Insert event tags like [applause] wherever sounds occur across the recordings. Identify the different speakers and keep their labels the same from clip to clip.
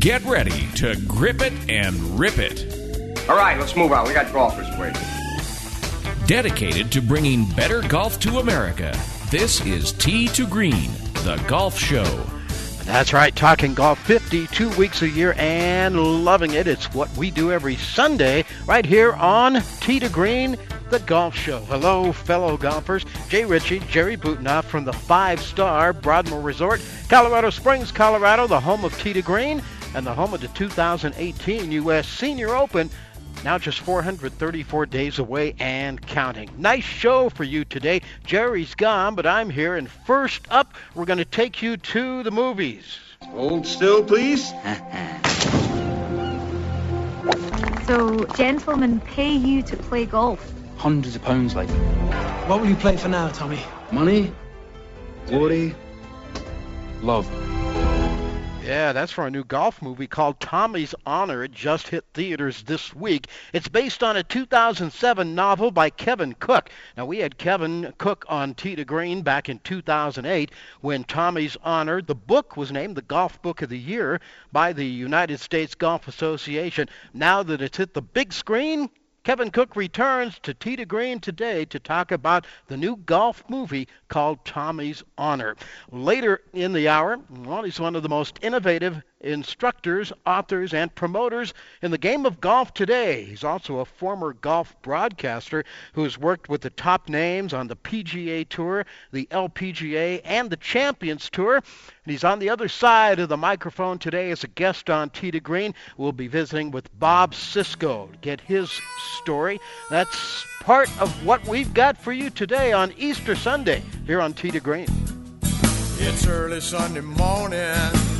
Speaker 1: Get ready to grip it and rip it.
Speaker 2: All right, let's move on. We got golfers waiting.
Speaker 1: Dedicated to bringing better golf to America, this is Tee to Green, the golf show.
Speaker 3: That's right, talking golf 52 weeks a year and loving it. It's what we do every Sunday right here on Tee to Green, the golf show. Hello, fellow golfers. Jay Ritchie, Jerry Butenoff from the five star Broadmoor Resort, Colorado Springs, Colorado, the home of Tee to Green and the home of the 2018 U.S. Senior Open now just 434 days away and counting. Nice show for you today. Jerry's gone, but I'm here. And first up, we're going to take you to the movies.
Speaker 4: Hold still, please. [laughs]
Speaker 5: so, gentlemen pay you to play golf?
Speaker 6: Hundreds of pounds, like.
Speaker 7: What will you play for now, Tommy?
Speaker 6: Money, glory, love.
Speaker 3: Yeah, that's for a new golf movie called Tommy's Honor. It just hit theaters this week. It's based on a 2007 novel by Kevin Cook. Now, we had Kevin Cook on to Green back in 2008 when Tommy's Honor, the book, was named the Golf Book of the Year by the United States Golf Association. Now that it's hit the big screen, Kevin Cook returns Tee to Green today to talk about the new golf movie called Tommy's Honor. Later in the hour, well, he's one of the most innovative instructors, authors, and promoters in the game of golf today. He's also a former golf broadcaster who has worked with the top names on the PGA Tour, the LPGA, and the Champions Tour. And he's on the other side of the microphone today as a guest on Tee to Green. We'll be visiting with Bob Cisco to get his story. That's part of what we've got for you today on Easter Sunday here on Tee to Green.
Speaker 8: It's early Sunday morning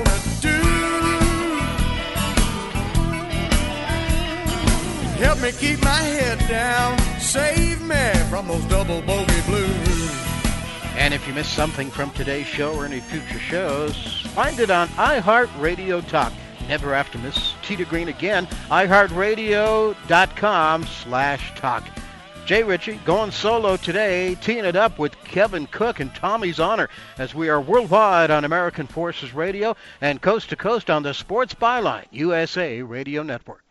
Speaker 8: Help me keep my head down. Save me from those double bogey blues.
Speaker 3: And if you missed something from today's show or any future shows, find it on iHeartRadio Talk. Never to miss to Green again. iHeartRadio.com slash talk. Jay Ritchie going solo today, teeing it up with Kevin Cook and Tommy's Honor as we are worldwide on American Forces Radio and coast to coast on the Sports Byline USA Radio Network.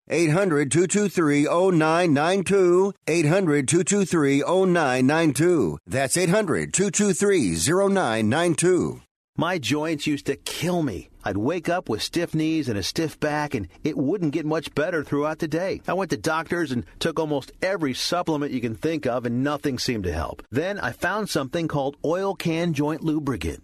Speaker 9: 800 223 0992. 800 223 0992. That's 800 223 0992.
Speaker 10: My joints used to kill me. I'd wake up with stiff knees and a stiff back, and it wouldn't get much better throughout the day. I went to doctors and took almost every supplement you can think of, and nothing seemed to help. Then I found something called Oil Can Joint Lubricant.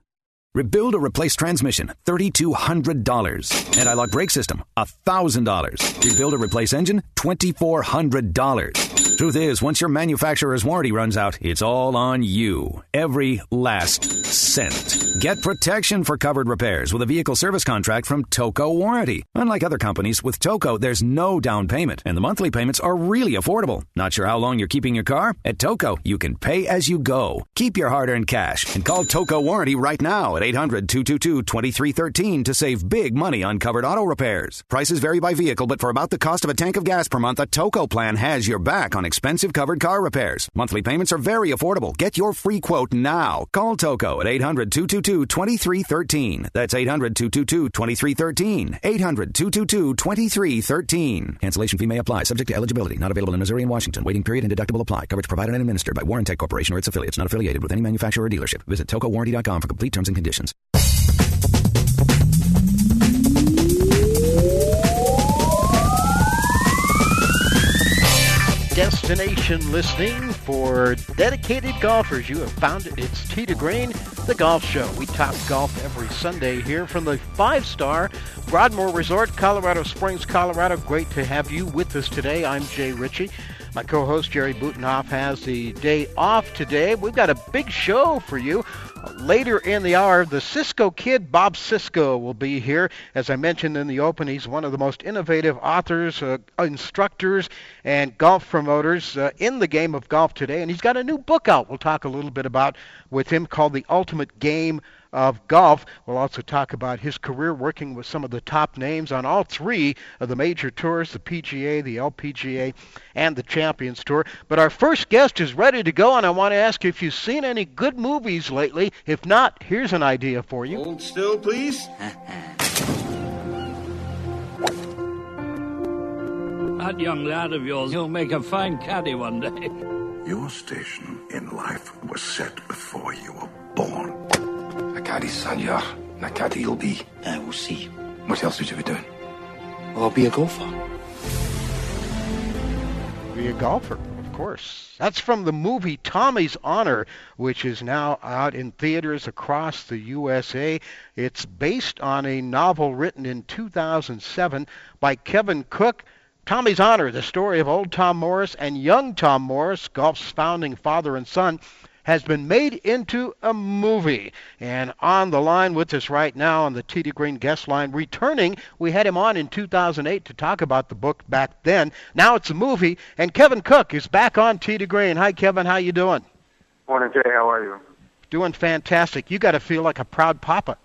Speaker 11: Rebuild or replace transmission, $3,200. Anti-lock brake system, $1,000. Rebuild or replace engine, $2,400. Truth is, once your manufacturer's warranty runs out, it's all on you. Every last cent. Get protection for covered repairs with a vehicle service contract from Toco Warranty. Unlike other companies, with Toco, there's no down payment, and the monthly payments are really affordable. Not sure how long you're keeping your car? At Toco, you can pay as you go. Keep your hard earned cash and call Toco Warranty right now at 800 222 2313 to save big money on covered auto repairs. Prices vary by vehicle, but for about the cost of a tank of gas per month, a Toco plan has your back on expensive covered car repairs. Monthly payments are very affordable. Get your free quote now. Call Toco at 800 222 2313. That's 800 222 2313. 800 222 2313. Cancellation fee may apply, subject to eligibility. Not available in Missouri and Washington. Waiting period and deductible apply. Coverage provided and administered by Warrantech Corporation or its affiliates, not affiliated with any manufacturer or dealership. Visit tocowarranty.com for complete terms and conditions.
Speaker 3: Destination listening for dedicated golfers. You have found it. It's to Green, the golf show. We talk golf every Sunday here from the five star Broadmoor Resort, Colorado Springs, Colorado. Great to have you with us today. I'm Jay Ritchie. My co host Jerry Butenhoff has the day off today. We've got a big show for you. Later in the hour, the Cisco Kid, Bob Cisco, will be here. As I mentioned in the open, he's one of the most innovative authors, uh, instructors, and golf promoters uh, in the game of golf today. And he's got a new book out we'll talk a little bit about with him called The Ultimate Game of golf. We'll also talk about his career working with some of the top names on all three of the major tours the PGA, the LPGA, and the Champions Tour. But our first guest is ready to go, and I want to ask if you've seen any good movies lately. If not, here's an idea for you.
Speaker 4: Hold still, please. [laughs]
Speaker 12: That young lad of yours, he'll make a fine caddy one day.
Speaker 13: Your station in life was set before you were born. A caddy, Sanyar. And a caddy you'll be.
Speaker 14: Uh, we'll see.
Speaker 13: What else would you be doing?
Speaker 14: Well, I'll be a golfer.
Speaker 3: Be a golfer, of course. That's from the movie Tommy's Honor, which is now out in theaters across the USA. It's based on a novel written in 2007 by Kevin Cook. Tommy's Honor, the story of old Tom Morris and young Tom Morris, golf's founding father and son, has been made into a movie. And on the line with us right now on the Tee to Green guest line, returning, we had him on in 2008 to talk about the book back then. Now it's a movie, and Kevin Cook is back on Tee to Green. Hi, Kevin. How you doing?
Speaker 15: Morning, Jay. How are you?
Speaker 3: Doing fantastic. You got to feel like a proud papa.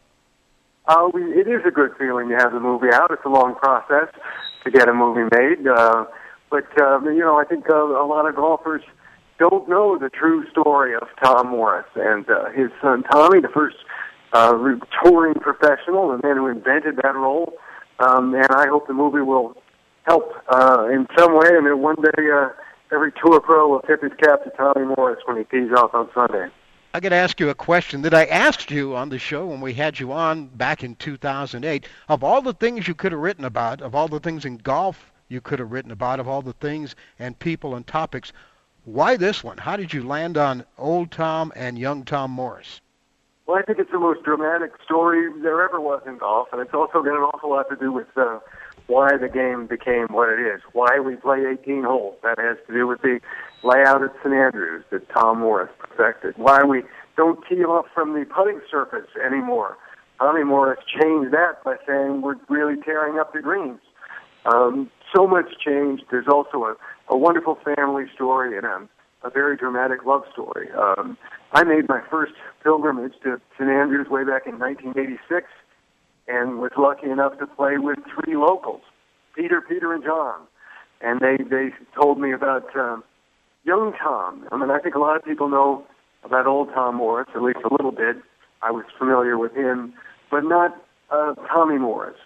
Speaker 15: Uh, we, it is a good feeling to have the movie out. It's a long process to get a movie made, uh, but uh, you know, I think uh, a lot of golfers don't know the true story of Tom Morris and uh, his son Tommy, the first uh, touring professional, the man who invented that role. Um, and I hope the movie will help uh, in some way. And then one day, uh, every tour pro will tip his cap to Tommy Morris when he tees off on Sunday.
Speaker 3: I got to ask you a question that I asked you on the show when we had you on back in 2008. Of all the things you could have written about, of all the things in golf you could have written about, of all the things and people and topics, why this one? How did you land on old Tom and young Tom Morris?
Speaker 15: Well, I think it's the most dramatic story there ever was in golf, and it's also got an awful lot to do with uh, why the game became what it is, why we play 18 holes. That has to do with the layout at St. Andrews that Tom Morris perfected, why we don't tee off from the putting surface anymore. Tommy Morris changed that by saying we're really tearing up the greens. Um, so much changed. There's also a, a wonderful family story and a, a very dramatic love story. Um, I made my first pilgrimage to St. Andrews way back in 1986 and was lucky enough to play with three locals, Peter, Peter, and John. And they, they told me about um, young Tom. I mean, I think a lot of people know about old Tom Morris, at least a little bit. I was familiar with him, but not uh, Tommy Morris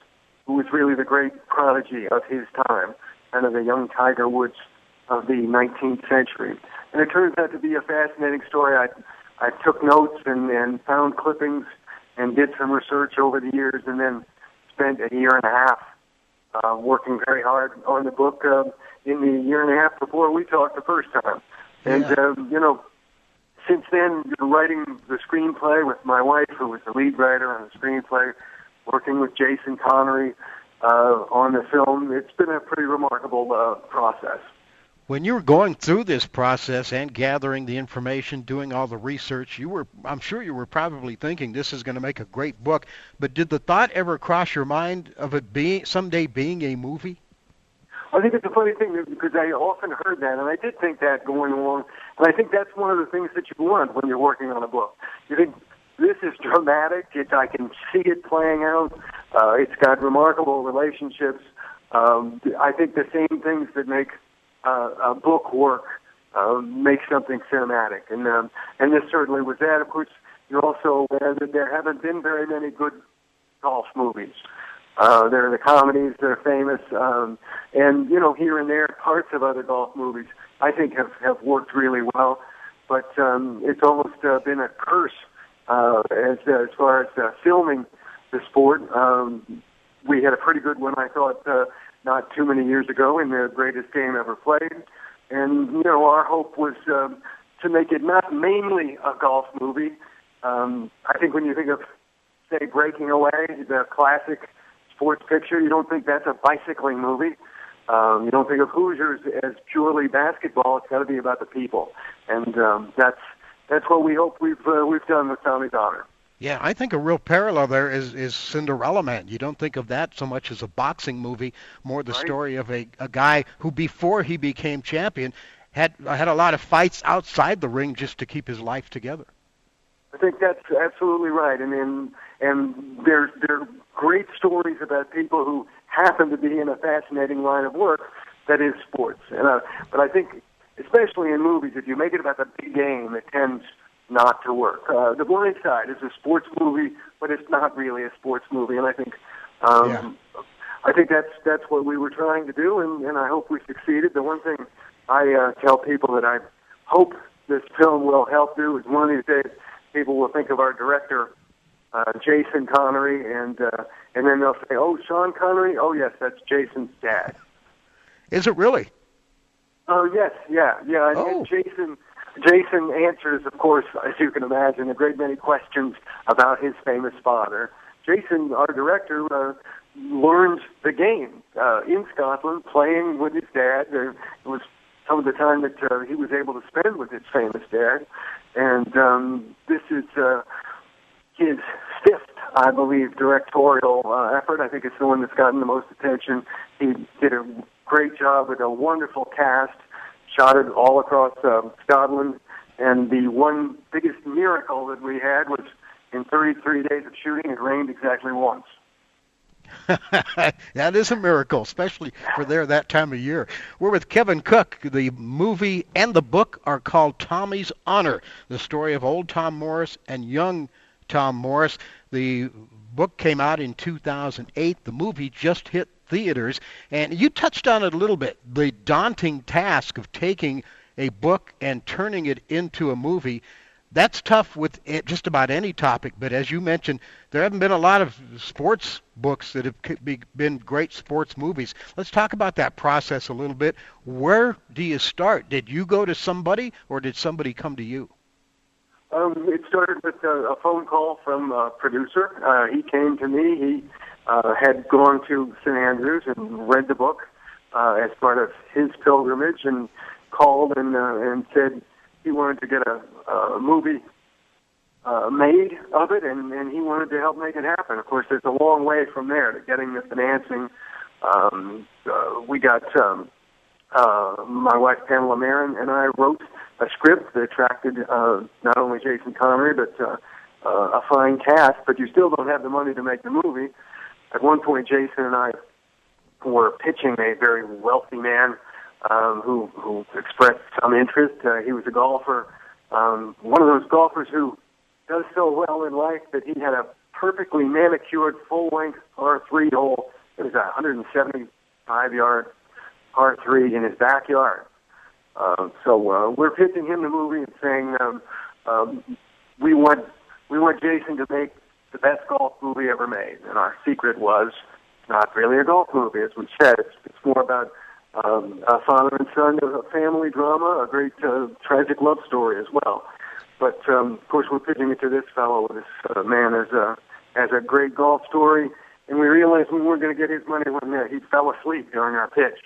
Speaker 15: who was really the great prodigy of his time, kind of the young Tiger Woods of the 19th century. And it turns out to be a fascinating story. I, I took notes and, and found clippings and did some research over the years and then spent a year and a half uh, working very hard on the book uh, in the year and a half before we talked the first time. And,
Speaker 3: yeah.
Speaker 15: uh, you know, since then, writing the screenplay with my wife, who was the lead writer on the screenplay, working with Jason Connery uh, on the film, it's been a pretty remarkable uh, process.
Speaker 3: When you were going through this process and gathering the information, doing all the research, you were I'm sure you were probably thinking this is going to make a great book, but did the thought ever cross your mind of it being someday being a movie?
Speaker 15: I think it's a funny thing because I often heard that, and I did think that going along. And I think that's one of the things that you want when you're working on a book. You think this is dramatic. It, I can see it playing out. Uh, it's got remarkable relationships. Um, I think the same things that make uh, a book work uh, make something cinematic, and um, and this certainly was that. Of course, you're also aware that there haven't been very many good golf movies. Uh, there are the comedies that are famous, um, and you know here and there parts of other golf movies I think have have worked really well, but um, it's almost uh, been a curse uh, as uh, as far as uh, filming the sport. Um, we had a pretty good one, I thought, uh, not too many years ago in the greatest game ever played, and you know our hope was um, to make it not mainly a golf movie. Um, I think when you think of say Breaking Away, the classic sports picture, you don't think that's a bicycling movie. Um, you don't think of Hoosiers as purely basketball. It's got to be about the people, and um, that's that's what we hope we've uh, we've done with Tommy's Honor.
Speaker 3: Yeah, I think a real parallel there is is Cinderella Man. You don't think of that so much as a boxing movie, more the
Speaker 15: right.
Speaker 3: story of a a guy who before he became champion had had a lot of fights outside the ring just to keep his life together.
Speaker 15: I think that's absolutely right, and and and there there are great stories about people who happen to be in a fascinating line of work that is sports. And uh, but I think, especially in movies, if you make it about the big game, it tends not to work. Uh, the Blind Side is a sports movie, but it's not really a sports movie, and I think. Um,
Speaker 3: yeah.
Speaker 15: I think that's that's what we were trying to do, and, and I hope we succeeded. The one thing I uh, tell people that I hope this film will help do is one of these days people will think of our director uh, Jason Connery, and uh, and then they'll say, "Oh, Sean Connery. Oh, yes, that's Jason's dad."
Speaker 3: Is it really?
Speaker 15: Oh, yes, yeah, yeah. And,
Speaker 3: oh.
Speaker 15: and Jason, Jason answers, of course, as you can imagine, a great many questions about his famous father. Jason, our director, uh, learned the game uh, in Scotland, playing with his dad. There was some of the time that uh, he was able to spend with his famous dad, and um, this is. Uh, his fifth, I believe, directorial uh, effort. I think it's the one that's gotten the most attention. He did a great job with a wonderful cast, shot it all across uh, Scotland. And the one biggest miracle that we had was in 33 days of shooting, it rained exactly once. [laughs]
Speaker 3: that is a miracle, especially for there that time of year. We're with Kevin Cook. The movie and the book are called Tommy's Honor, the story of old Tom Morris and young Tom Morris. The book came out in 2008. The movie just hit theaters. And you touched on it a little bit the daunting task of taking a book and turning it into a movie. That's tough with just about any topic, but as you mentioned, there haven't been a lot of sports books that have been great sports movies. Let's talk about that process a little bit. Where do you start? Did you go to somebody, or did somebody come to you?
Speaker 15: Um, it started with a, a phone call from a producer. Uh, he came to me. He uh, had gone to St. Andrews and read the book uh, as part of his pilgrimage, and called and uh, and said he wanted to get a, a movie uh, made of it, and, and he wanted to help make it happen. Of course, there's a long way from there to getting the financing. Um, uh, we got um, uh, my wife Pamela Marin and I wrote a script that attracted uh, not only Jason Connery but uh, uh, a fine cast. But you still don't have the money to make the movie. At one point, Jason and I were pitching a very wealthy man um, who who expressed some interest. Uh, he was a golfer, um, one of those golfers who does so well in life that he had a perfectly manicured full-length par-3 hole. It was a 175-yard par three in his backyard. Uh, so uh, we're pitching him the movie and saying um, um, we want we want Jason to make the best golf movie ever made. And our secret was not really a golf movie, as we said. It's, it's more about um, a father and son, a family drama, a great uh, tragic love story as well. But um, of course, we're pitching it to this fellow. This uh, man has a has a great golf story, and we realized we weren't going to get his money when uh, he fell asleep during our pitch.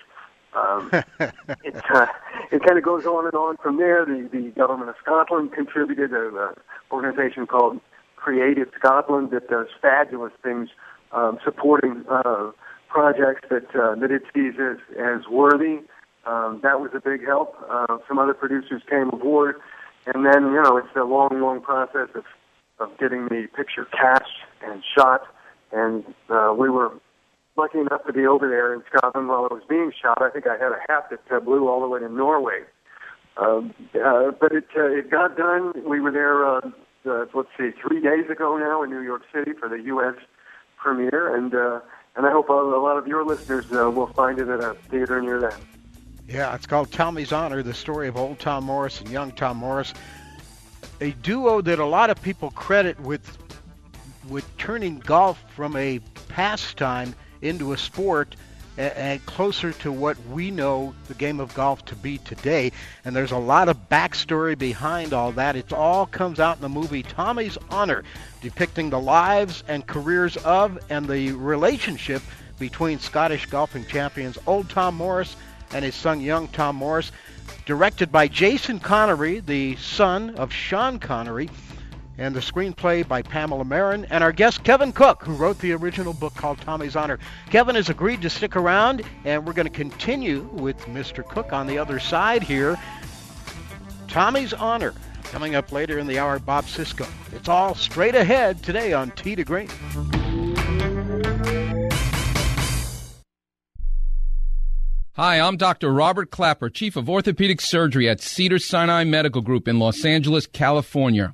Speaker 15: Um, [laughs] it uh, it kind of goes on and on from there. The the government of Scotland contributed an organization called Creative Scotland that does fabulous things um, supporting uh, projects that uh, that it sees as as worthy. Um, that was a big help. Uh, some other producers came aboard, and then you know it's a long, long process of of getting the picture cast and shot. And uh, we were lucky enough to be over there in Scotland while it was being shot. I think I had a hat that uh, blew all the way to Norway. Um, uh, but it uh, it got done. We were there. Uh, uh, let's see, three days ago now in New York City for the U.S. premiere, and uh, and I hope a, a lot of your listeners uh, will find it at a theater near them.
Speaker 3: Yeah, it's called Tommy's Honor: The Story of Old Tom Morris and Young Tom Morris, a duo that a lot of people credit with with turning golf from a pastime into a sport and closer to what we know the game of golf to be today. And there's a lot of backstory behind all that. It all comes out in the movie Tommy's Honor, depicting the lives and careers of and the relationship between Scottish golfing champions Old Tom Morris and his son Young Tom Morris. Directed by Jason Connery, the son of Sean Connery and the screenplay by Pamela Marin, and our guest Kevin Cook, who wrote the original book called Tommy's Honor. Kevin has agreed to stick around, and we're going to continue with Mr. Cook on the other side here. Tommy's Honor coming up later in the hour. Bob Cisco. It's all straight ahead today on Tee to Green.
Speaker 16: Hi, I'm Dr. Robert Klapper, Chief of Orthopedic Surgery at Cedar Sinai Medical Group in Los Angeles, California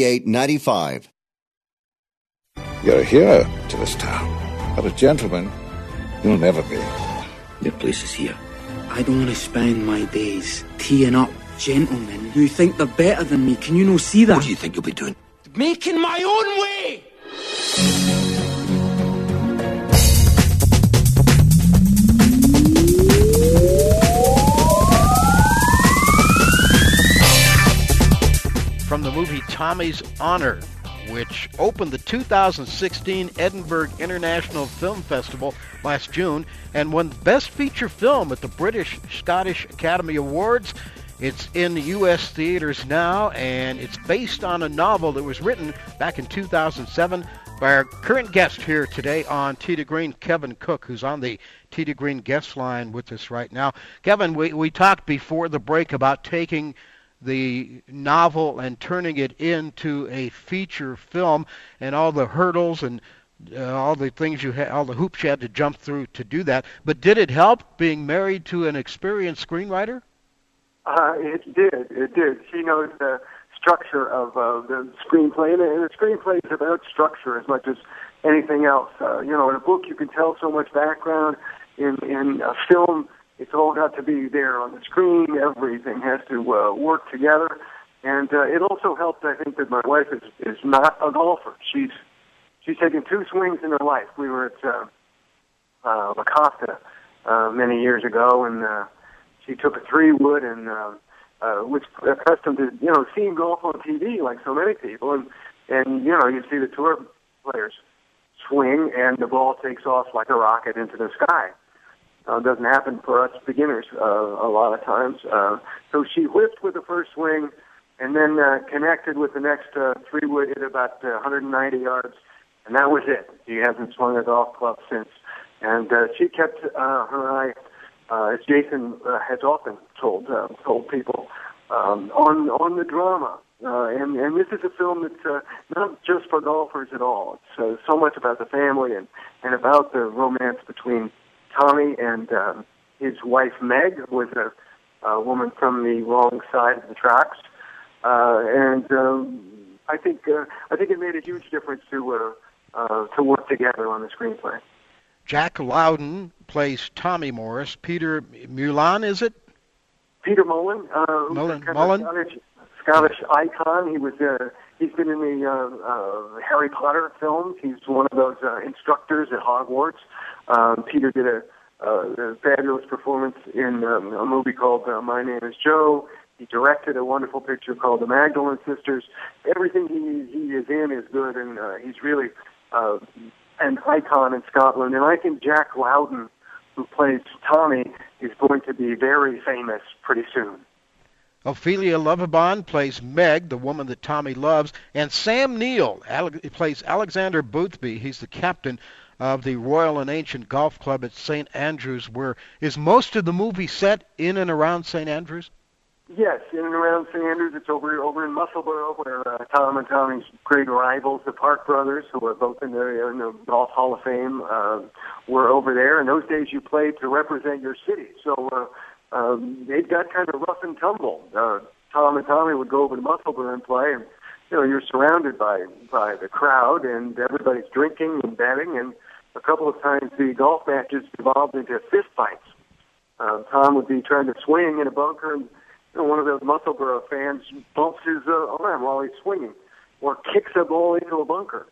Speaker 9: 4895.
Speaker 13: You're a hero to this town, but a gentleman You'll never be.
Speaker 14: Your place is here. I don't want to spend my days teeing up gentlemen who think they're better than me. Can you not see that?
Speaker 13: What do you think you'll be doing?
Speaker 14: Making my own way!
Speaker 3: Movie Tommy's Honor, which opened the 2016 Edinburgh International Film Festival last June and won Best Feature Film at the British Scottish Academy Awards. It's in the U.S. theaters now, and it's based on a novel that was written back in 2007 by our current guest here today on Tee to Green, Kevin Cook, who's on the Tee to Green guest line with us right now. Kevin, we, we talked before the break about taking the novel and turning it into a feature film and all the hurdles and uh, all the things you had, all the hoops you had to jump through to do that. But did it help being married to an experienced screenwriter?
Speaker 15: Uh, it did. It did. She knows the structure of uh, the screenplay, and the screenplay is about structure as much as anything else. Uh, you know, in a book, you can tell so much background. In in a film, it's all got to be there on the screen. Everything has to uh, work together. And uh, it also helped, I think, that my wife is is not a golfer. She's she's taken two swings in her life. We were at uh, uh, La Costa uh, many years ago, and uh, she took a three wood and uh, uh, was accustomed to you know seeing golf on TV like so many people, and and you know you see the tour players swing and the ball takes off like a rocket into the sky. Uh, doesn't happen for us beginners uh, a lot of times. Uh, so she whipped with the first swing, and then uh, connected with the next uh, three wood, hit about uh, 190 yards, and that was it. She hasn't swung a golf club since. And uh, she kept uh, her eye, uh, as Jason uh, has often told uh, told people, um, on on the drama. Uh, and and this is a film that's uh, not just for golfers at all. It's uh, so much about the family and and about the romance between Tommy and um, his wife Meg, who was a, a woman from the wrong side of the tracks. Uh, and um, I think uh, I think it made a huge difference to uh, uh, to work together on the screenplay.
Speaker 3: Jack Lowden plays Tommy Morris. Peter Mullan, is it?
Speaker 15: Peter Mullen, uh,
Speaker 3: Mullen- Mullen?
Speaker 15: Scottish, Scottish icon. He was uh, he's been in the uh, uh, Harry Potter films. He's one of those uh, instructors at Hogwarts. Um, Peter did a, uh, a fabulous performance in um, a movie called uh, My Name Is Joe. He directed a wonderful picture called The Magdalene Sisters. Everything he he is in is good, and uh, he's really uh, an icon in Scotland. And I think Jack Lowden, who plays Tommy, is going to be very famous pretty soon.
Speaker 3: Ophelia Lovibond plays Meg, the woman that Tommy loves, and Sam Neill plays Alexander Boothby. He's the captain of the Royal and Ancient Golf Club at St. Andrews. Where is most of the movie set in and around St. Andrews?
Speaker 15: Yes, in and around St. Andrews. It's over over in Musselburgh, where uh, Tom and Tommy's great rivals, the Park brothers, who are both in the, in the Golf Hall of Fame, uh, were over there. In those days, you played to represent your city, so uh, um, it got kind of rough and tumble. Uh, Tom and Tommy would go over to Musselburgh and play, and you know you're surrounded by by the crowd, and everybody's drinking and betting, and a couple of times the golf matches evolved into fist fights. Uh, Tom would be trying to swing in a bunker, and you know, one of those Musselburgh fans bumps his uh, arm while he's swinging, or kicks a ball into a bunker.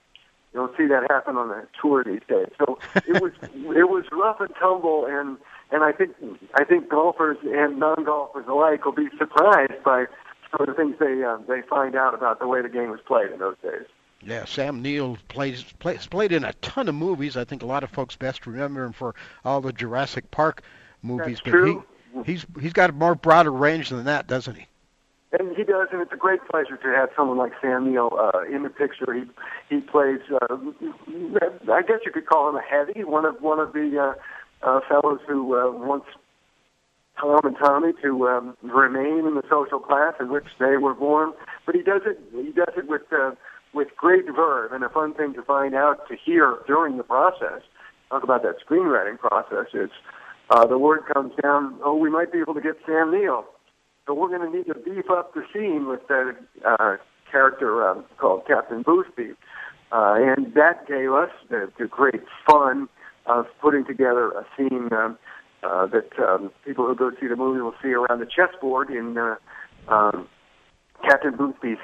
Speaker 15: You don't see that happen on a tour these days. So it was [laughs] it was rough and tumble, and and I think I think golfers and non-golfers alike will be surprised by some of the things they uh, they find out about the way the game was played in those days.
Speaker 3: Yeah, Sam Neill plays, plays played in a ton of movies. I think a lot of folks best remember him for all the Jurassic Park movies.
Speaker 15: That's
Speaker 3: but
Speaker 15: true.
Speaker 3: he he's he's got a more broader range than that, doesn't he?
Speaker 15: And he does, and it's a great pleasure to have someone like Sam Neill uh, in the picture. He he plays, uh, I guess you could call him a heavy, one of one of the uh, uh, fellows who uh, wants Tom and Tommy to um, remain in the social class in which they were born. But he does it he does it with uh, with great verve, and a fun thing to find out to hear during the process. Talk about that screenwriting process is uh, the word comes down. Oh, we might be able to get Sam Neill. So we're going to need to beef up the scene with that uh, character uh, called Captain Boothby. Uh, and that gave us the, the great fun of putting together a scene um, uh, that um, people who go see the movie will see around the chessboard in uh, um, Captain Boothby's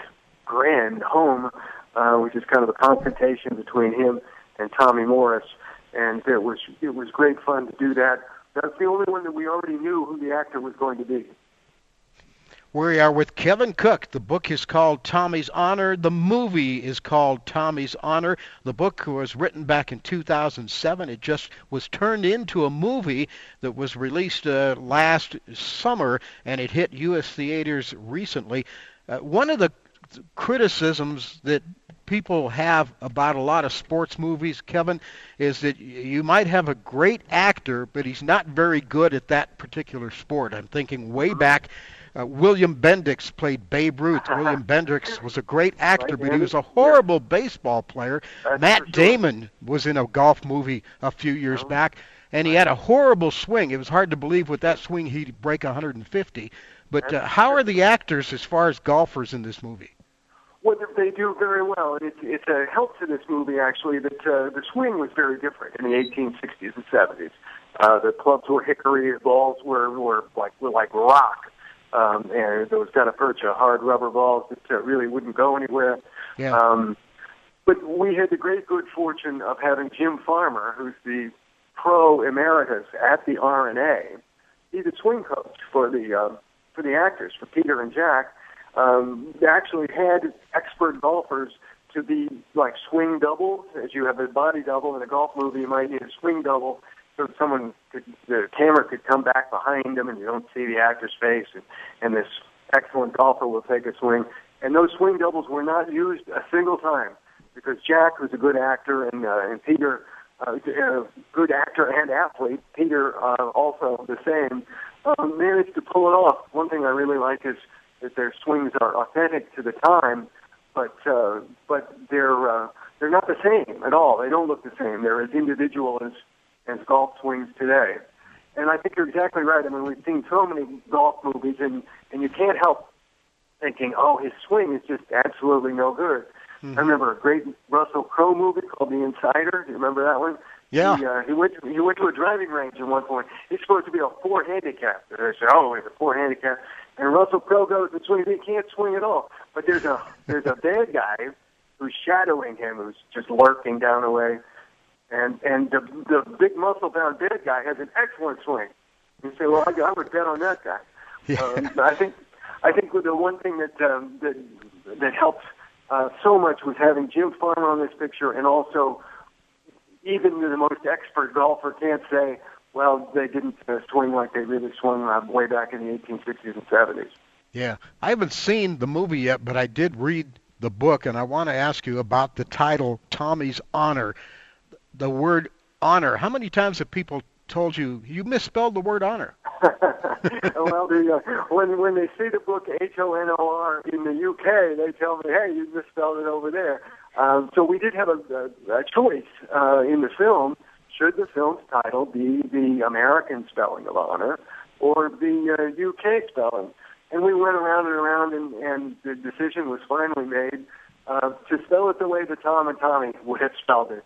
Speaker 15: grand home, uh, which is kind of a confrontation between him and Tommy Morris. And it was it was great fun to do that. That's the only one that we already knew who the actor was going to be.
Speaker 3: We are with Kevin Cook. The book is called Tommy's Honor. The movie is called Tommy's Honor. The book was written back in 2007. It just was turned into a movie that was released uh, last summer, and it hit U.S. theaters recently. Uh, one of the criticisms that people have about a lot of sports movies, Kevin, is that you might have a great actor, but he's not very good at that particular sport. I'm thinking way back uh, William Bendix played Babe Ruth. William [laughs] Bendix was a great actor, but he was a horrible baseball player.
Speaker 15: That's
Speaker 3: Matt
Speaker 15: sure.
Speaker 3: Damon was in a golf movie a few years back, and he had a horrible swing. It was hard to believe with that swing he'd break 150. But uh, how are the actors as far as golfers in this movie?
Speaker 15: Well, they do very well, it's it's a help to this movie actually that uh, the swing was very different in the 1860s and 70s. Uh, the clubs were hickory, the balls were were like were like rock, um, and those kind of perch hard rubber balls that uh, really wouldn't go anywhere.
Speaker 3: Yeah.
Speaker 15: Um, but we had the great good fortune of having Jim Farmer, who's the pro emeritus at the R&A. He's a swing coach for the uh, for the actors, for Peter and Jack. Um, they actually had expert golfers to be like swing doubles, as you have a body double in a golf movie. You might need a swing double so someone could, the camera could come back behind them and you don't see the actor's face, and, and this excellent golfer will take a swing. And those swing doubles were not used a single time because Jack was a good actor and uh, and Peter, uh, a good actor and athlete. Peter uh, also the same. Uh, managed to pull it off. One thing I really like is that their swings are authentic to the time, but uh, but they're uh, they're not the same at all. They don't look the same. They're as individual as as golf swings today. And I think you're exactly right. I mean, we've seen so many golf movies, and and you can't help thinking, oh, his swing is just absolutely no good. I remember a great Russell Crowe movie called The Insider. Do you remember that one?
Speaker 3: Yeah.
Speaker 15: He, uh, he went to, he went to a driving range at one point. He's supposed to be a four handicap. They said, oh, he's a four handicap. And Russell Crowe goes and swings. He can't swing at all. But there's a there's a [laughs] bad guy who's shadowing him, who's just lurking down the way. And and the the big muscle bound bad guy has an excellent swing. You say, well, I, I would bet on that guy. [laughs] Um, I think I think the one thing that um, that that helped uh, so much was having Jim Farmer on this picture, and also even the most expert golfer can't say, well, they didn't uh, swing like they really swung uh, way back in the 1860s and 70s.
Speaker 3: Yeah, I haven't seen the movie yet, but I did read the book, and I want to ask you about the title Tommy's Honor. The word honor. How many times have people told you you misspelled the word honor? [laughs] [laughs]
Speaker 15: well, the, uh, when when they see the book H O N O R in the UK, they tell me, "Hey, you misspelled it over there." Um, so we did have a, a, a choice uh, in the film: should the film's title be the American spelling of honor or the uh, UK spelling? And we went around and around, and, and the decision was finally made uh, to spell it the way that Tom and Tommy would have spelled it,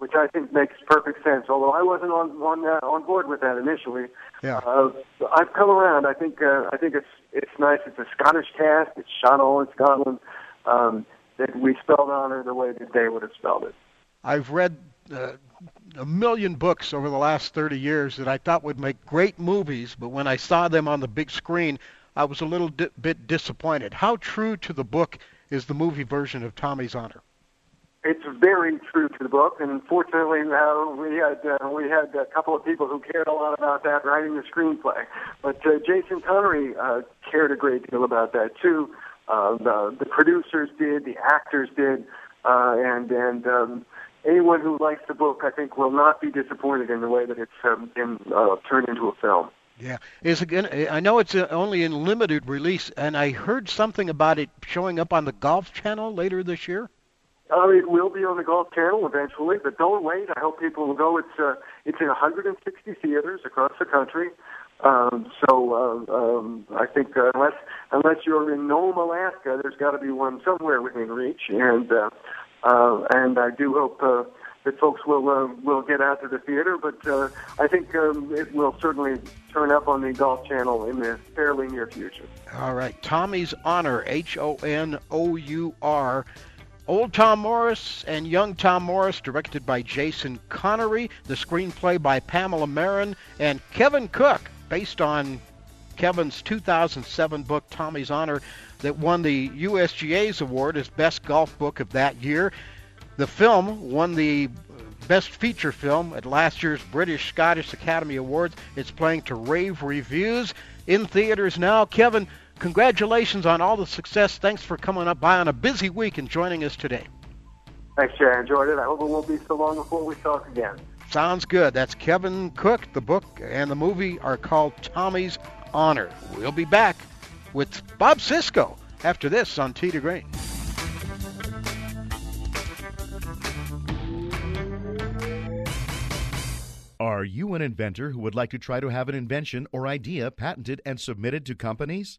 Speaker 15: which I think makes perfect sense. Although I wasn't on on uh, on board with that initially.
Speaker 3: Yeah.
Speaker 15: Uh, I've come around. I think uh, I think it's it's nice. It's a Scottish cast. It's shot all in Scotland. Um, that we spelled honor the way that they would have spelled it.
Speaker 3: I've read uh, a million books over the last 30 years that I thought would make great movies, but when I saw them on the big screen, I was a little di- bit disappointed. How true to the book is the movie version of Tommy's Honor?
Speaker 15: It's very true to the book, and unfortunately, uh, we had uh, we had a couple of people who cared a lot about that writing the screenplay. But uh, Jason Connery uh, cared a great deal about that too. Uh, the, the producers did, the actors did, uh, and and um, anyone who likes the book, I think, will not be disappointed in the way that it's um, been uh, turned into a film.
Speaker 3: Yeah, is again. I know it's uh, only in limited release, and I heard something about it showing up on the Golf Channel later this year.
Speaker 15: Uh, it will be on the Golf Channel eventually, but don't wait. I hope people will go. It's uh, it's in 160 theaters across the country. Um, so uh, um, I think uh, unless unless you're in Nome, Alaska, there's got to be one somewhere within reach. And uh, uh, and I do hope uh, that folks will uh, will get out to the theater. But uh, I think um, it will certainly turn up on the Golf Channel in the fairly near future.
Speaker 3: All right, Tommy's Honor, H O N O U R. Old Tom Morris and Young Tom Morris, directed by Jason Connery. The screenplay by Pamela Marin and Kevin Cook, based on Kevin's 2007 book Tommy's Honor, that won the USGA's award as Best Golf Book of that year. The film won the Best Feature Film at last year's British Scottish Academy Awards. It's playing to rave reviews in theaters now. Kevin, congratulations on all the success. Thanks for coming up by on a busy week and joining us today.
Speaker 15: Thanks, Jay. I enjoyed it. I hope it won't be so long before we talk again.
Speaker 3: Sounds good. That's Kevin Cook. The book and the movie are called Tommy's Honor. We'll be back with Bob Cisco after this on Tee to Green.
Speaker 17: Are you an inventor who would like to try to have an invention or idea patented and submitted to companies?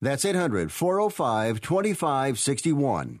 Speaker 9: That's 800 405 2561.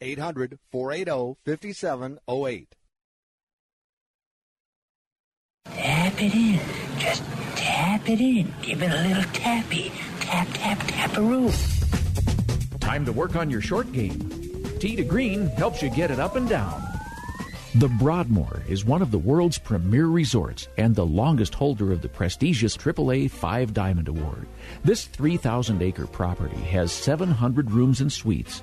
Speaker 18: 800 480 5708.
Speaker 19: Tap it in. Just tap it in. Give it a little tappy. Tap, tap, taparoo.
Speaker 1: Time to work on your short game. Tee to Green helps you get it up and down. The Broadmoor is one of the world's premier resorts and the longest holder of the prestigious AAA Five Diamond Award. This 3,000 acre property has 700 rooms and suites,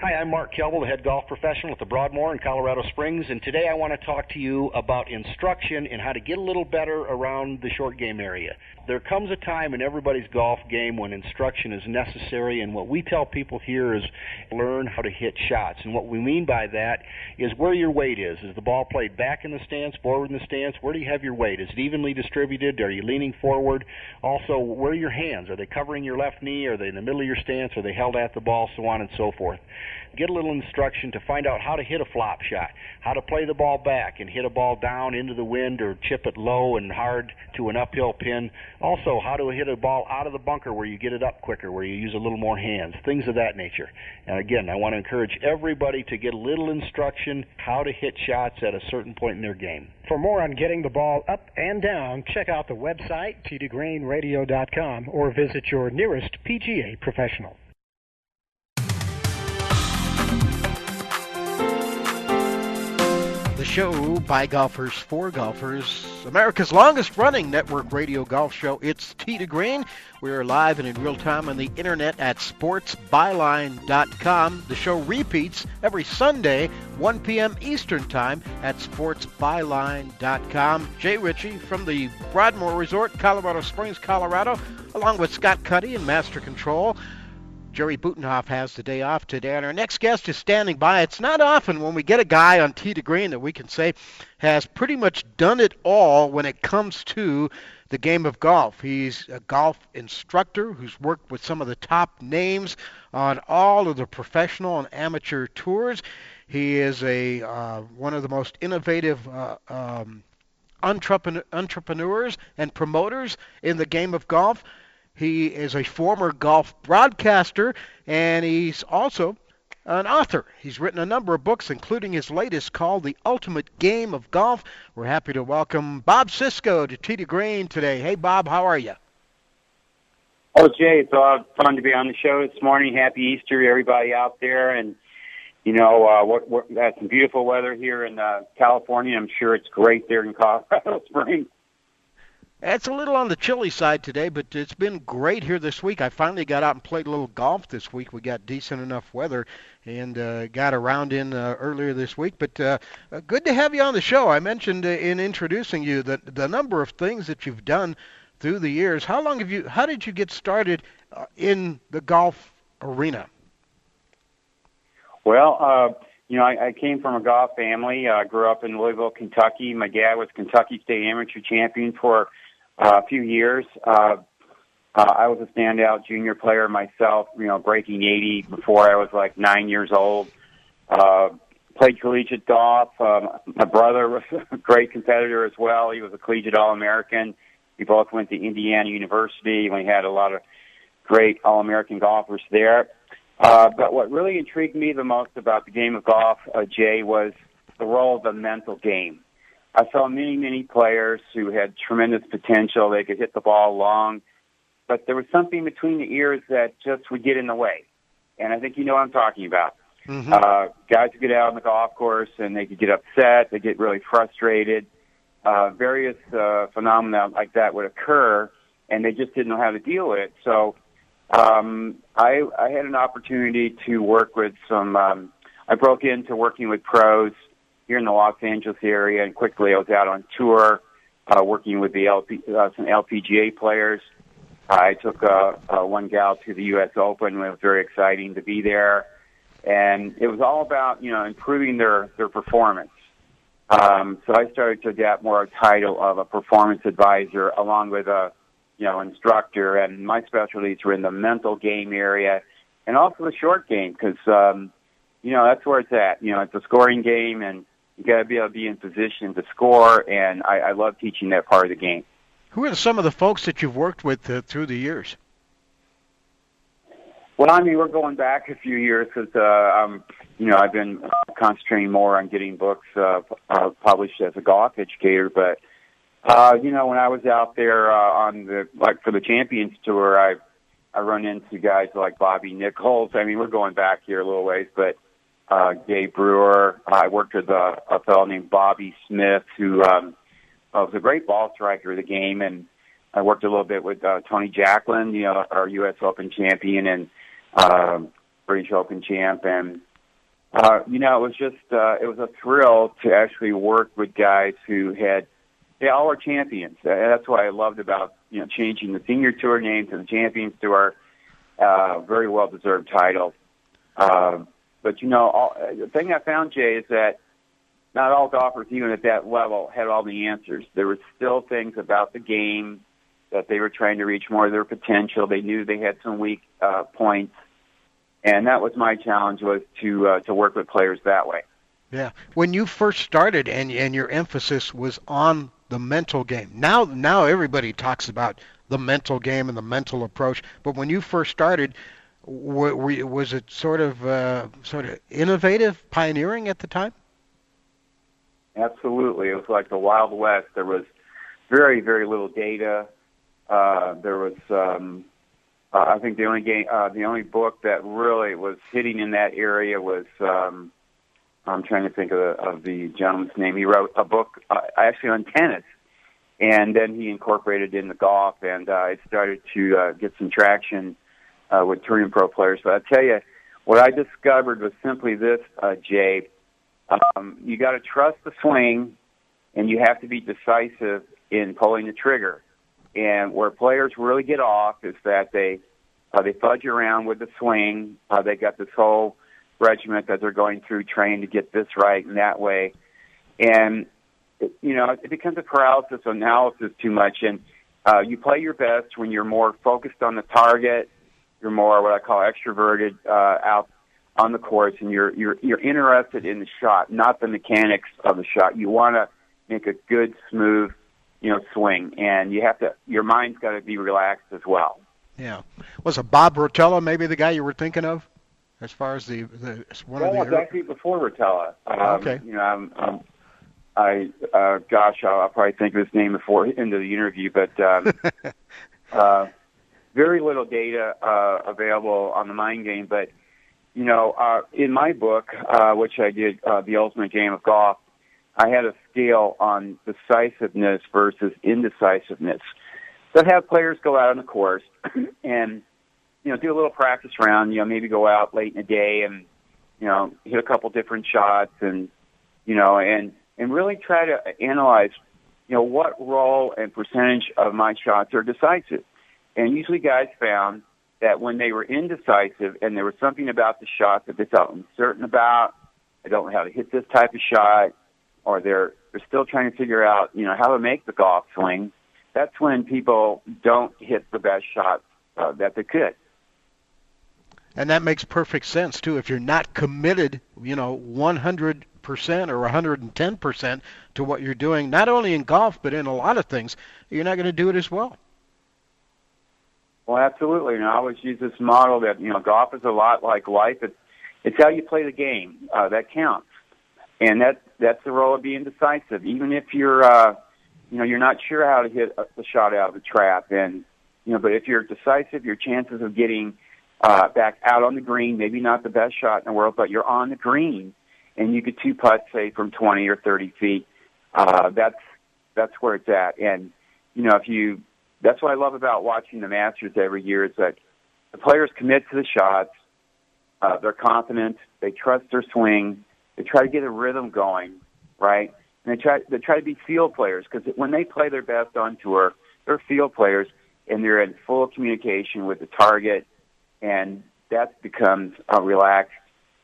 Speaker 20: Hi, I'm Mark Kelble, the head golf professional at the Broadmoor in Colorado Springs, and today I want to talk to you about instruction and how to get a little better around the short game area. There comes a time in everybody's golf game when instruction is necessary, and what we tell people here is learn how to hit shots. And what we mean by that is where your weight is. Is the ball played back in the stance, forward in the stance? Where do you have your weight? Is it evenly distributed? Are you leaning forward? Also, where are your hands? Are they covering your left knee? Are they in the middle of your stance? Are they held at the ball? So on and so forth get a little instruction to find out how to hit a flop shot, how to play the ball back and hit a ball down into the wind or chip it low and hard to an uphill pin. Also, how to hit a ball out of the bunker where you get it up quicker, where you use a little more hands, things of that nature. And again, I want to encourage everybody to get a little instruction how to hit shots at a certain point in their game.
Speaker 21: For more on getting the ball up and down, check out the website, tdgreenradio.com, or visit your nearest PGA professional.
Speaker 3: The show by golfers for golfers, America's longest running network radio golf show. It's to Green. We are live and in real time on the internet at sportsbyline.com. The show repeats every Sunday, 1 p.m. Eastern Time at sportsbyline.com. Jay Ritchie from the Broadmoor Resort, Colorado Springs, Colorado, along with Scott Cuddy and Master Control. Jerry Butenhoff has the day off today, and our next guest is standing by. It's not often when we get a guy on T to Green that we can say has pretty much done it all when it comes to the game of golf. He's a golf instructor who's worked with some of the top names on all of the professional and amateur tours. He is a uh, one of the most innovative uh, um, entrepreneurs and promoters in the game of golf. He is a former golf broadcaster, and he's also an author. He's written a number of books, including his latest called The Ultimate Game of Golf. We're happy to welcome Bob Cisco to to Green today. Hey, Bob, how are you?
Speaker 22: Oh, Jay, it's uh, fun to be on the show this morning. Happy Easter, everybody out there. And, you know, uh, we're, we're, we had some beautiful weather here in uh, California. I'm sure it's great there in Colorado [laughs] Springs.
Speaker 3: It's a little on the chilly side today, but it's been great here this week. I finally got out and played a little golf this week. We got decent enough weather and uh, got around in uh, earlier this week. But uh, uh good to have you on the show. I mentioned uh, in introducing you that the number of things that you've done through the years. How long have you? How did you get started uh, in the golf arena?
Speaker 22: Well, uh, you know, I, I came from a golf family. I uh, grew up in Louisville, Kentucky. My dad was Kentucky State Amateur Champion for a few years. Uh, uh, I was a standout junior player myself, you know, breaking 80 before I was like nine years old. Uh, played collegiate golf. Um, my brother was [laughs] a great competitor as well. He was a collegiate All-American. We both went to Indiana University. We had a lot of great All-American golfers there. Uh, but what really intrigued me the most about the game of golf, uh, Jay, was the role of the mental game. I saw many, many players who had tremendous potential. They could hit the ball long, but there was something between the ears that just would get in the way. And I think you know what I'm talking about. Mm-hmm. Uh, guys would get out on the golf course and they could get upset. They get really frustrated. Uh, various uh, phenomena like that would occur, and they just didn't know how to deal with it. So um, I, I had an opportunity to work with some. Um, I broke into working with pros here in the Los Angeles area, and quickly I was out on tour, uh, working with the LP, uh, some LPGA players. I took uh, uh, one gal to the U.S. Open. It was very exciting to be there, and it was all about you know improving their their performance. Um, so I started to adapt more a title of a performance advisor, along with a you know instructor, and my specialties were in the mental game area, and also the short game because um, you know that's where it's at. You know, it's a scoring game, and you got to be able to be in position to score, and I, I love teaching that part of the game.
Speaker 3: Who are some of the folks that you've worked with uh, through the years?
Speaker 22: Well, I mean, we're going back a few years because uh, I'm, you know, I've been concentrating more on getting books uh, uh, published as a golf educator. But uh, you know, when I was out there uh, on the like for the Champions Tour, I I run into guys like Bobby Nichols. I mean, we're going back here a little ways, but uh, Gay Brewer. I worked with a, a fellow named Bobby Smith, who um, was a great ball striker of the game, and I worked a little bit with uh, Tony Jacklin, you know, our U.S. Open champion and uh, British Open champ, and uh, you know, it was just uh, it was a thrill to actually work with guys who had they all are champions. Uh, That's what I loved about you know changing the senior tour name to the champions tour. Uh, very well deserved title. Uh, but you know, all, uh, the thing I found, Jay, is that not all golfers, even at that level, had all the answers. There were still things about the game that they were trying to reach more of their potential. They knew they had some weak uh, points, and that was my challenge was to uh, to work with players that way.
Speaker 3: Yeah. When you first started and and your emphasis was on the mental game. Now now everybody talks about the mental game and the mental approach, but when you first started, was it sort of uh, sort of innovative, pioneering at the time?
Speaker 22: Absolutely, it was like the Wild West. There was very very little data. Uh, there was, um, uh, I think, the only game, uh, the only book that really was hitting in that area was. Um, I'm trying to think of the, of the gentleman's name. He wrote a book uh, actually on tennis, and then he incorporated in the golf, and uh, it started to uh, get some traction uh, with touring pro players. But I tell you, what I discovered was simply this, uh, Jay. Um, you got to trust the swing, and you have to be decisive in pulling the trigger. And where players really get off is that they uh, they fudge around with the swing. Uh, they got this whole regiment that they're going through trying to get this right and that way. And, you know, it becomes a paralysis analysis too much. And uh, you play your best when you're more focused on the target. You're more what I call extroverted uh, out on the course, and you're you're you're interested in the shot, not the mechanics of the shot. You want to make a good, smooth, you know, swing, and you have to. Your mind's got to be relaxed as well.
Speaker 3: Yeah. Was it Bob Rotella maybe the guy you were thinking of? as far as the, the one
Speaker 22: well,
Speaker 3: of the
Speaker 22: actually before Rotella. Um,
Speaker 3: okay.
Speaker 22: You know, I'm, I'm I uh, gosh, I'll, I'll probably think of his name before into the interview, but um, [laughs] uh, very little data uh, available on the mind game. But you know, uh, in my book, uh, which I did, uh, the Ultimate Game of Golf, I had a scale on decisiveness versus indecisiveness. So I'd have players go out on the course [clears throat] and you know, do a little practice round, you know, maybe go out late in the day and, you know, hit a couple different shots and, you know, and, and really try to analyze, you know, what role and percentage of my shots are decisive. And usually guys found that when they were indecisive and there was something about the shot that they felt uncertain about, I don't know how to hit this type of shot, or they're, they're still trying to figure out, you know, how to make the golf swing, that's when people don't hit the best shots uh, that they could.
Speaker 3: And that makes perfect sense too. If you're not committed, you know, 100% or 110% to what you're doing, not only in golf but in a lot of things, you're not going to do it as well.
Speaker 22: Well, absolutely. And I always use this model that you know golf is a lot like life. It's it's how you play the game uh, that counts, and that that's the role of being decisive. Even if you're uh, you know you're not sure how to hit the shot out of the trap, and you know, but if you're decisive, your chances of getting uh, back out on the green, maybe not the best shot in the world, but you're on the green and you could two putt say from 20 or 30 feet. Uh, that's, that's where it's at. And, you know, if you, that's what I love about watching the Masters every year is that the players commit to the shots. Uh, they're confident. They trust their swing. They try to get a rhythm going, right? And they try, they try to be field players because when they play their best on tour, they're field players and they're in full communication with the target and that becomes a relaxed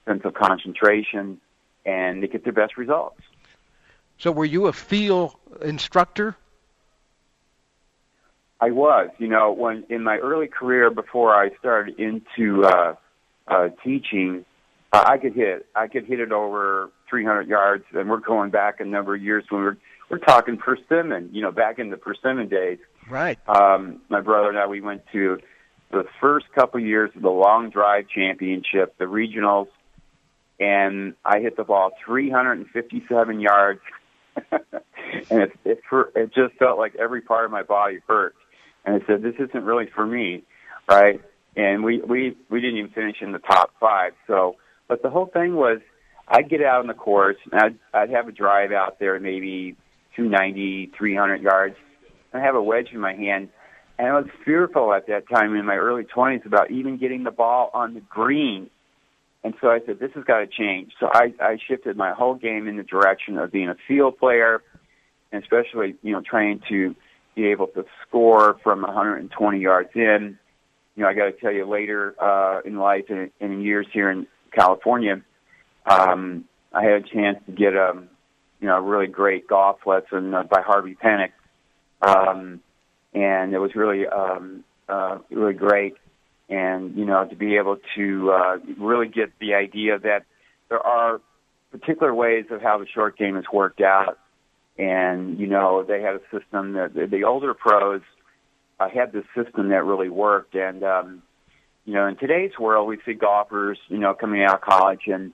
Speaker 22: sense of concentration, and they get their best results.
Speaker 3: So, were you a field instructor?
Speaker 22: I was. You know, when in my early career, before I started into uh, uh, teaching, uh, I could hit. I could hit it over 300 yards, and we're going back a number of years when we're we're talking persimmon. You know, back in the persimmon days.
Speaker 3: Right.
Speaker 22: Um, my brother and I, we went to the first couple years of the long drive championship, the regionals, and I hit the ball 357 yards, [laughs] and it, it it just felt like every part of my body hurt. And I said, "This isn't really for me, right?" And we we we didn't even finish in the top five. So, but the whole thing was, I'd get out on the course, and I'd I'd have a drive out there, maybe 290, 300 yards. I have a wedge in my hand and I was fearful at that time in my early 20s about even getting the ball on the green. And so I said, this has got to change. So I, I shifted my whole game in the direction of being a field player, and especially, you know, trying to be able to score from 120 yards in. You know, I got to tell you later uh, in life, in, in years here in California, um, I had a chance to get a, you know, a really great golf lesson uh, by Harvey Penick, um, and it was really, um, uh, really great. And you know, to be able to uh, really get the idea that there are particular ways of how the short game is worked out and you know they had a system that the, the older pros uh, had this system that really worked. And um you know in today's world we see golfers you know coming out of college and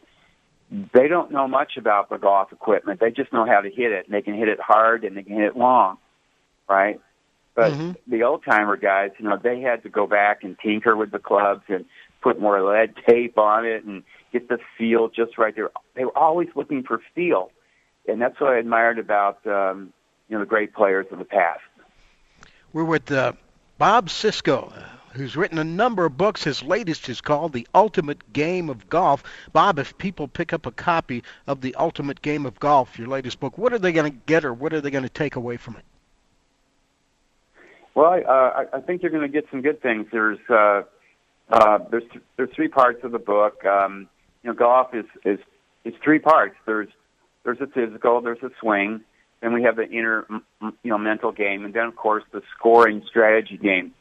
Speaker 22: they don't know much about the golf equipment. They just know how to hit it. And they can hit it hard and they can hit it long right? But mm-hmm. the old timer guys you know they had to go back and tinker with the clubs and put more lead tape on it and get the feel just right. There they were always looking for feel and that's what I admired about um, you know the great players of the past.
Speaker 3: We're with uh, Bob Cisco, who's written a number of books. His latest is called The Ultimate Game of Golf. Bob, if people pick up a copy of The Ultimate Game of Golf, your latest book, what are they going to get, or what are they going to take away from it?
Speaker 22: Well, I, uh, I think you're going to get some good things. There's uh, uh, there's there's three parts of the book. Um, you know, golf is is is three parts. There's there's a physical, there's a swing, then we have the inner, you know, mental game, and then of course the scoring strategy game.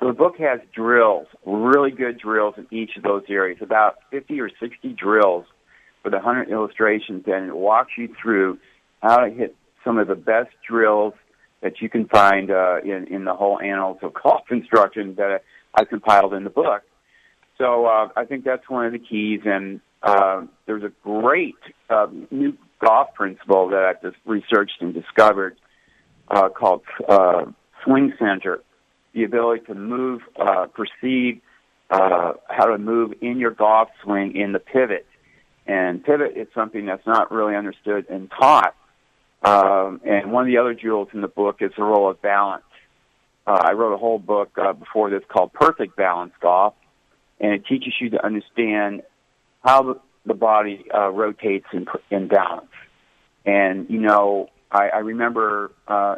Speaker 22: So the book has drills, really good drills in each of those areas, about 50 or 60 drills with 100 illustrations, and it walks you through how to hit some of the best drills that you can find uh, in, in the whole annals of golf instruction that I compiled in the book. So uh, I think that's one of the keys, and uh, there's a great uh, new golf principle that I've just researched and discovered uh, called uh, swing center. The ability to move, uh, perceive uh, how to move in your golf swing in the pivot. And pivot is something that's not really understood and taught. Um, and one of the other jewels in the book is the role of balance. Uh, I wrote a whole book uh, before this called Perfect Balance Golf, and it teaches you to understand how the, body uh, rotates in, in balance. And, you know, I, I remember uh,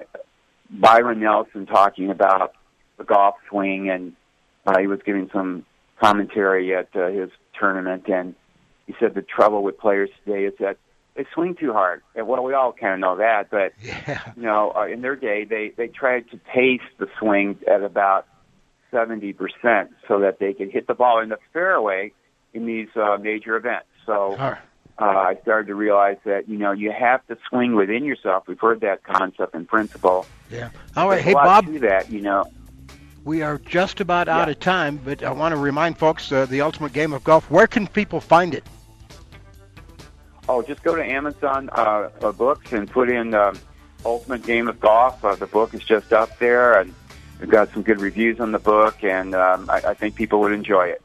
Speaker 22: Byron Nelson talking about the golf swing, and uh, he was giving some commentary at uh, his tournament, and he said the trouble with players today is that they swing too hard. And well, we all kind of know that, but [laughs]
Speaker 3: yeah.
Speaker 22: you know, uh, in their day, they they tried to pace the swing at about seventy percent so that they could hit the ball in the fairway in these uh, major events. So uh, I started to realize that you know you have to swing within yourself. We've heard that concept and principle.
Speaker 3: Yeah. All right.
Speaker 22: There's
Speaker 3: Hey, Bob.
Speaker 22: That you know.
Speaker 3: We are just about out of time, but I want to remind folks uh, the Ultimate Game of Golf. Where can people find it?
Speaker 22: Oh, just go to Amazon uh, uh, Books and put in um, Ultimate Game of Golf. Uh, the book is just up there, and we've got some good reviews on the book, and um, I, I think people would enjoy it.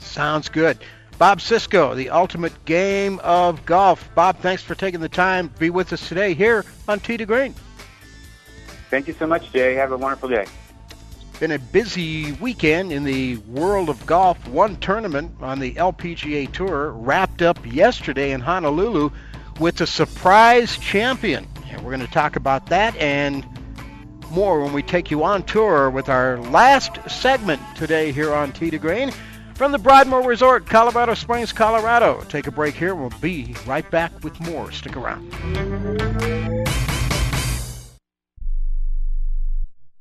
Speaker 3: Sounds good. Bob Cisco, the ultimate game of golf. Bob, thanks for taking the time to be with us today here on Tee to Green.
Speaker 22: Thank you so much, Jay. Have a wonderful day.
Speaker 3: Been a busy weekend in the world of golf. One tournament on the LPGA Tour wrapped up yesterday in Honolulu with a surprise champion. And we're going to talk about that and more when we take you on tour with our last segment today here on Tee to Green from the Broadmoor Resort, Colorado Springs, Colorado. Take a break here. We'll be right back with more. Stick around.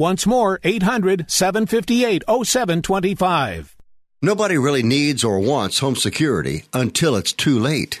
Speaker 23: Once more, 800 758 0725.
Speaker 9: Nobody really needs or wants home security until it's too late.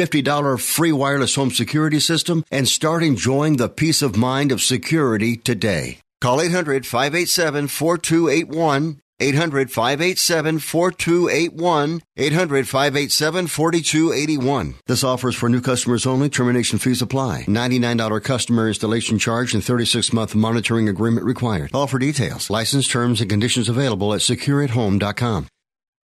Speaker 9: $50 free wireless home security system and start enjoying the peace of mind of security today. Call 800 587 4281. 800 587 4281. 800 587 4281. This offers for new customers only. Termination fees apply. $99 customer installation charge and 36 month monitoring agreement required. All for details. License terms and conditions available at secureathome.com.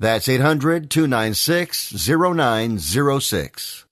Speaker 9: That's 800 296 0906.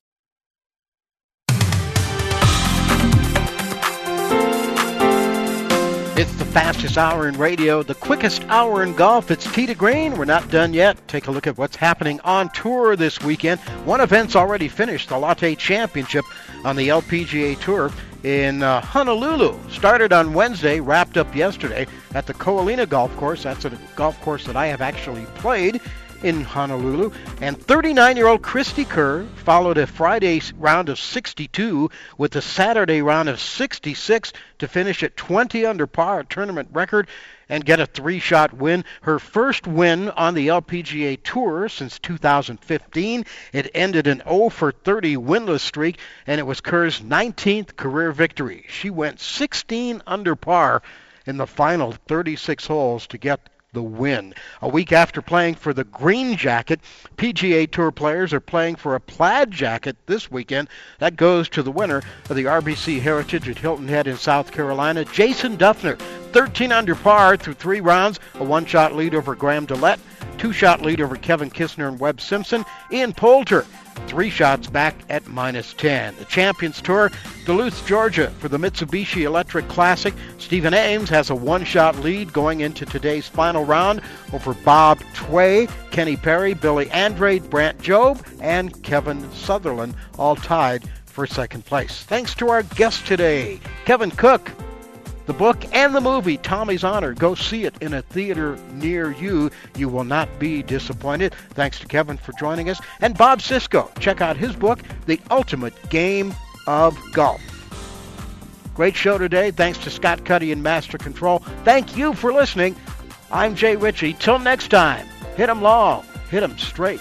Speaker 3: It's the fastest hour in radio, the quickest hour in golf. It's to Green. We're not done yet. Take a look at what's happening on tour this weekend. One event's already finished, the Lotte Championship on the LPGA Tour in uh, Honolulu. Started on Wednesday, wrapped up yesterday at the Ko Olina Golf Course. That's a golf course that I have actually played in Honolulu. And 39 year old Cristie Kerr followed a Friday round of 62 with a Saturday round of 66 to finish at 20 under par, a tournament record, and get a three shot win. Her first win on the LPGA Tour since 2015. It ended an 0 for 30 winless streak, and it was Kerr's 19th career victory. She went 16 under par in the final 36 holes to get the win. A week after playing for the green jacket, PGA Tour players are playing for a plaid jacket this weekend. That goes to the winner of the RBC Heritage at Hilton Head in South Carolina, Jason Dufner. 13 under par through three rounds, a one-shot lead over Graham DeLaet, two-shot lead over Kevin Kisner and Webb Simpson. Ian Poulter three shots back at minus 10. The Champions Tour, Duluth, Georgia, for the Mitsubishi Electric Classic. Stephen Ames has a one shot lead going into today's final round over Bob Tway, Kenny Perry, Billy Andrade, Brant Jobe, and Kevin Sutherland, all tied for second place. Thanks to our guest today, Kevin Cook. The book and the movie, Tommy's Honor. Go see it in a theater near you. You will not be disappointed. Thanks to Kevin for joining us. And Bob Cisco. Check out his book, The Ultimate Game of Golf. Great show today. Thanks to Scott Cuddy and Master Control. Thank you for listening. I'm Jay Ritchie. Till next time, hit 'em long, hit 'em straight.